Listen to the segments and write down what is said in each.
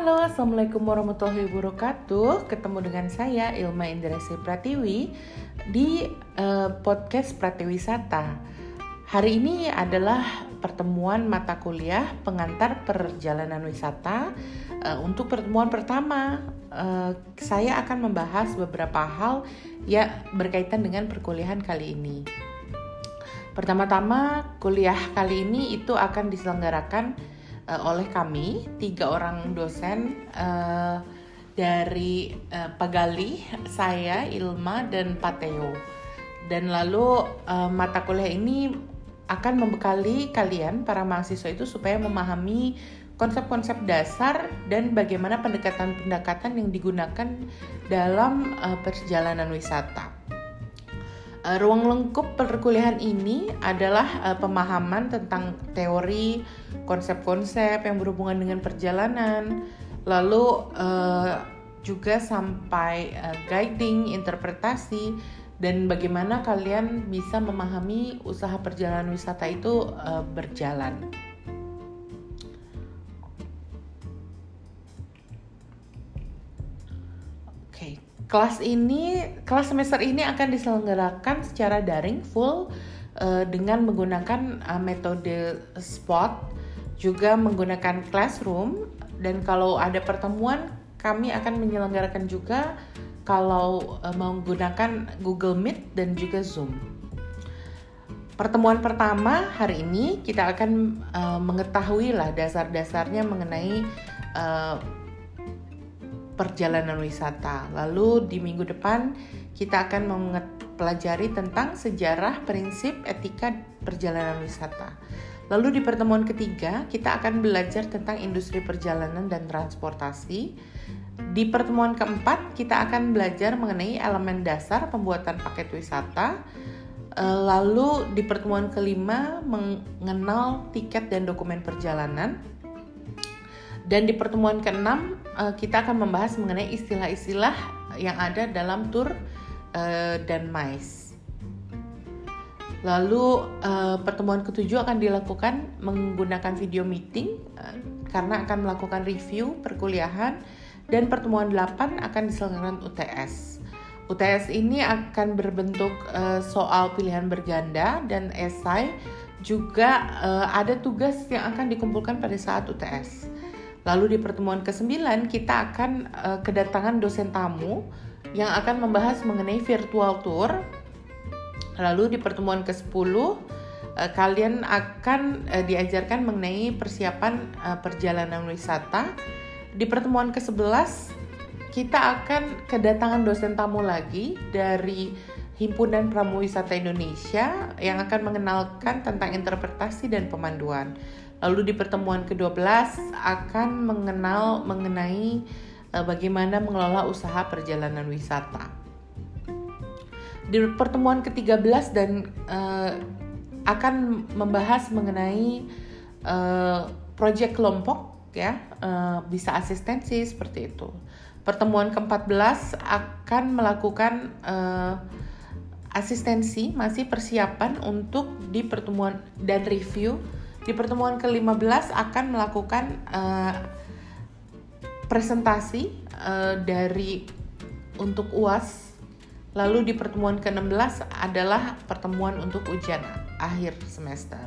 Halo, Assalamualaikum warahmatullahi wabarakatuh. Ketemu dengan saya Ilma Indrasi Pratiwi di uh, podcast Pratiwisata. Hari ini adalah pertemuan mata kuliah pengantar perjalanan wisata. Uh, untuk pertemuan pertama, uh, saya akan membahas beberapa hal yang berkaitan dengan perkuliahan kali ini. Pertama-tama, kuliah kali ini itu akan diselenggarakan uh, oleh kami tiga orang dosen uh, dari uh, Pagali, saya, Ilma dan Pateo. Dan lalu uh, mata kuliah ini akan membekali kalian para mahasiswa itu supaya memahami konsep-konsep dasar dan bagaimana pendekatan-pendekatan yang digunakan dalam uh, perjalanan wisata. Uh, ruang lengkup perkuliahan ini adalah uh, pemahaman tentang teori, konsep-konsep yang berhubungan dengan perjalanan, lalu uh, juga sampai uh, guiding, interpretasi, dan bagaimana kalian bisa memahami usaha perjalanan wisata itu uh, berjalan. Kelas ini, kelas semester ini akan diselenggarakan secara daring full uh, dengan menggunakan uh, metode spot, juga menggunakan classroom dan kalau ada pertemuan kami akan menyelenggarakan juga kalau uh, menggunakan Google Meet dan juga Zoom. Pertemuan pertama hari ini kita akan uh, mengetahui lah dasar-dasarnya mengenai uh, perjalanan wisata. Lalu di minggu depan kita akan mempelajari tentang sejarah prinsip etika perjalanan wisata. Lalu di pertemuan ketiga kita akan belajar tentang industri perjalanan dan transportasi. Di pertemuan keempat kita akan belajar mengenai elemen dasar pembuatan paket wisata. Eh, lalu di pertemuan kelima mengenal tiket dan dokumen perjalanan. Dan di pertemuan keenam uh, kita akan membahas mengenai istilah-istilah yang ada dalam tour uh, dan mais. Lalu uh, pertemuan ketujuh akan dilakukan menggunakan video meeting uh, karena akan melakukan review perkuliahan dan pertemuan 8 akan diselenggarakan UTS. UTS ini akan berbentuk uh, soal pilihan berganda dan esai juga uh, ada tugas yang akan dikumpulkan pada saat UTS. Lalu di pertemuan ke-9 kita akan uh, kedatangan dosen tamu yang akan membahas mengenai virtual tour. Lalu di pertemuan ke-10 uh, kalian akan uh, diajarkan mengenai persiapan uh, perjalanan wisata. Di pertemuan ke-11 kita akan kedatangan dosen tamu lagi dari Himpunan Pramuwisata Indonesia yang akan mengenalkan tentang interpretasi dan pemanduan. Lalu di pertemuan ke-12 akan mengenal mengenai uh, bagaimana mengelola usaha perjalanan wisata. Di pertemuan ke-13 dan uh, akan membahas mengenai uh, proyek kelompok ya, uh, bisa asistensi seperti itu. Pertemuan ke-14 akan melakukan uh, asistensi masih persiapan untuk di pertemuan dan review di pertemuan ke-15 akan melakukan uh, presentasi uh, dari untuk UAS. Lalu di pertemuan ke-16 adalah pertemuan untuk ujian akhir semester.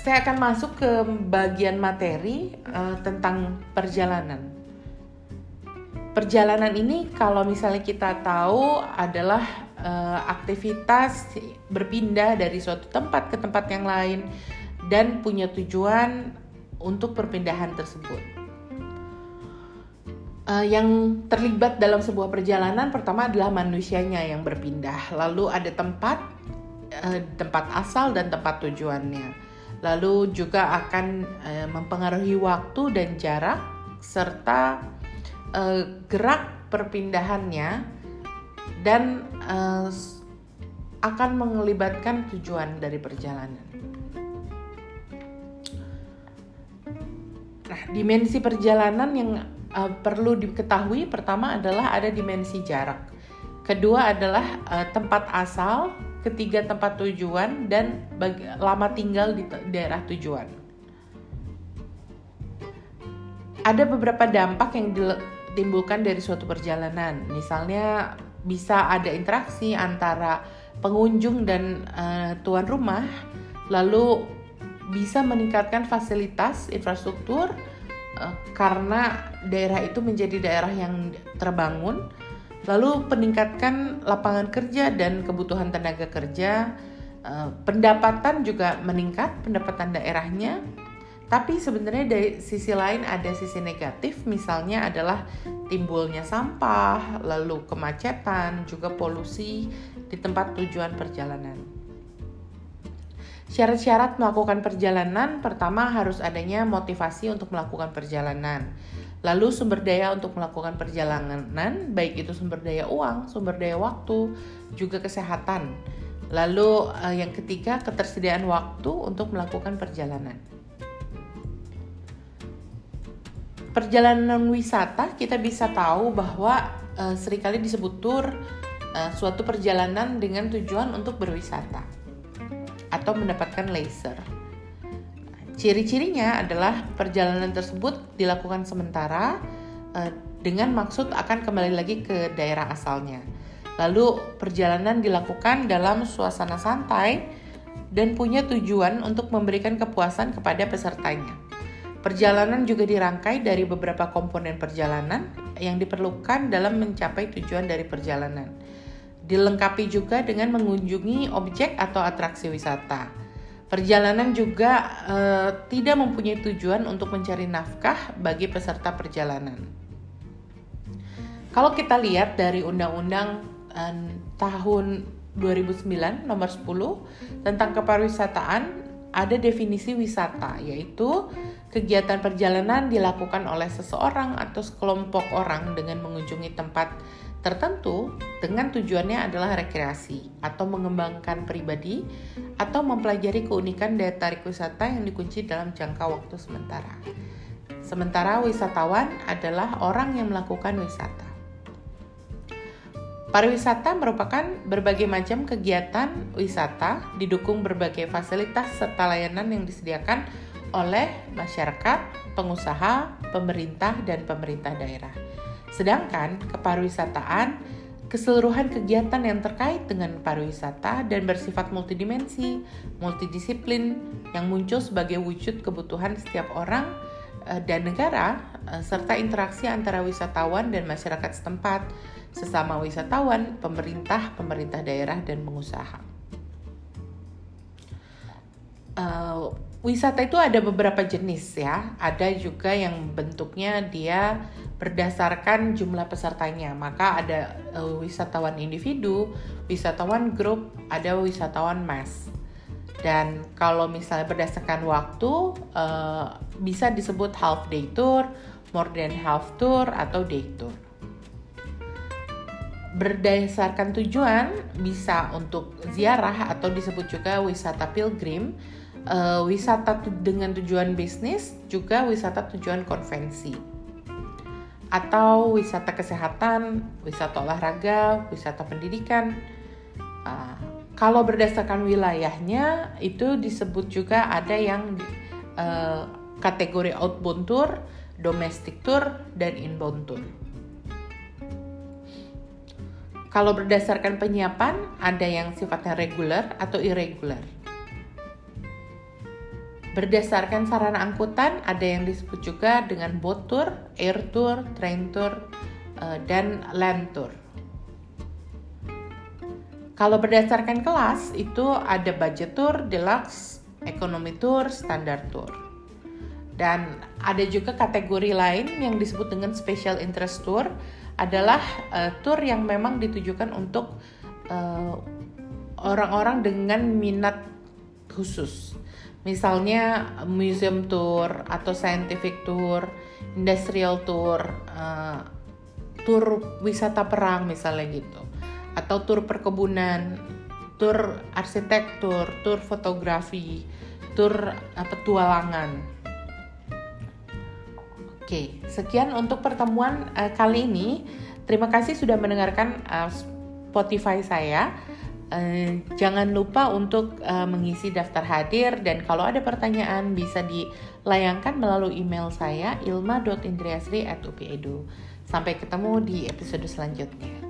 Saya akan masuk ke bagian materi uh, tentang perjalanan. Perjalanan ini kalau misalnya kita tahu adalah uh, aktivitas berpindah dari suatu tempat ke tempat yang lain dan punya tujuan untuk perpindahan tersebut. Uh, yang terlibat dalam sebuah perjalanan pertama adalah manusianya yang berpindah, lalu ada tempat uh, tempat asal dan tempat tujuannya. Lalu juga akan uh, mempengaruhi waktu dan jarak serta gerak perpindahannya dan uh, akan melibatkan tujuan dari perjalanan. Nah, dimensi perjalanan yang uh, perlu diketahui pertama adalah ada dimensi jarak. Kedua adalah uh, tempat asal, ketiga tempat tujuan dan lama tinggal di daerah tujuan. ada beberapa dampak yang ditimbulkan dari suatu perjalanan. Misalnya bisa ada interaksi antara pengunjung dan uh, tuan rumah, lalu bisa meningkatkan fasilitas infrastruktur uh, karena daerah itu menjadi daerah yang terbangun, lalu peningkatkan lapangan kerja dan kebutuhan tenaga kerja, uh, pendapatan juga meningkat, pendapatan daerahnya tapi sebenarnya dari sisi lain ada sisi negatif, misalnya adalah timbulnya sampah, lalu kemacetan, juga polusi di tempat tujuan perjalanan. Syarat-syarat melakukan perjalanan pertama harus adanya motivasi untuk melakukan perjalanan. Lalu sumber daya untuk melakukan perjalanan, baik itu sumber daya uang, sumber daya waktu, juga kesehatan. Lalu eh, yang ketiga ketersediaan waktu untuk melakukan perjalanan. Perjalanan wisata kita bisa tahu bahwa uh, sering kali disebut tour uh, suatu perjalanan dengan tujuan untuk berwisata atau mendapatkan leisure. Ciri-cirinya adalah perjalanan tersebut dilakukan sementara uh, dengan maksud akan kembali lagi ke daerah asalnya. Lalu perjalanan dilakukan dalam suasana santai dan punya tujuan untuk memberikan kepuasan kepada pesertanya. Perjalanan juga dirangkai dari beberapa komponen perjalanan yang diperlukan dalam mencapai tujuan dari perjalanan. Dilengkapi juga dengan mengunjungi objek atau atraksi wisata. Perjalanan juga eh, tidak mempunyai tujuan untuk mencari nafkah bagi peserta perjalanan. Kalau kita lihat dari Undang-Undang eh, tahun 2009 nomor 10 tentang kepariwisataan ada definisi wisata yaitu Kegiatan perjalanan dilakukan oleh seseorang atau sekelompok orang dengan mengunjungi tempat tertentu dengan tujuannya adalah rekreasi atau mengembangkan pribadi atau mempelajari keunikan daya tarik wisata yang dikunci dalam jangka waktu sementara. Sementara wisatawan adalah orang yang melakukan wisata. Pariwisata merupakan berbagai macam kegiatan wisata didukung berbagai fasilitas serta layanan yang disediakan oleh masyarakat, pengusaha, pemerintah, dan pemerintah daerah. Sedangkan kepariwisataan, keseluruhan kegiatan yang terkait dengan pariwisata dan bersifat multidimensi, multidisiplin yang muncul sebagai wujud kebutuhan setiap orang eh, dan negara eh, serta interaksi antara wisatawan dan masyarakat setempat, sesama wisatawan, pemerintah, pemerintah daerah dan pengusaha. Uh, wisata itu ada beberapa jenis ya. Ada juga yang bentuknya dia berdasarkan jumlah pesertanya. Maka ada uh, wisatawan individu, wisatawan grup, ada wisatawan mass. Dan kalau misalnya berdasarkan waktu uh, bisa disebut half day tour, more than half tour atau day tour. Berdasarkan tujuan bisa untuk ziarah atau disebut juga wisata pilgrim uh, wisata dengan tujuan bisnis, juga wisata tujuan konvensi. Atau wisata kesehatan, wisata olahraga, wisata pendidikan. Uh, kalau berdasarkan wilayahnya, itu disebut juga ada yang uh, kategori outbound tour, domestic tour, dan inbound tour. Kalau berdasarkan penyiapan, ada yang sifatnya reguler atau irregular. Berdasarkan sarana angkutan, ada yang disebut juga dengan boat tour, air tour, train tour, eh, dan land tour. Kalau berdasarkan kelas, itu ada budget tour, deluxe, economy tour, standard tour. Dan ada juga kategori lain yang disebut dengan special interest tour adalah uh, tour yang memang ditujukan untuk eh, orang-orang uh, dengan minat khusus misalnya museum tour atau scientific tour, industrial tour, uh, tour wisata perang misalnya gitu, atau tour perkebunan, tour arsitektur, tour fotografi, tour uh, petualangan. Oke, sekian untuk pertemuan uh, kali ini. Terima kasih sudah mendengarkan uh, Spotify saya. Uh, jangan lupa untuk uh, mengisi daftar hadir dan kalau ada pertanyaan bisa dilayangkan melalui email saya ilma.indriasri@upedu. Sampai ketemu di episode selanjutnya.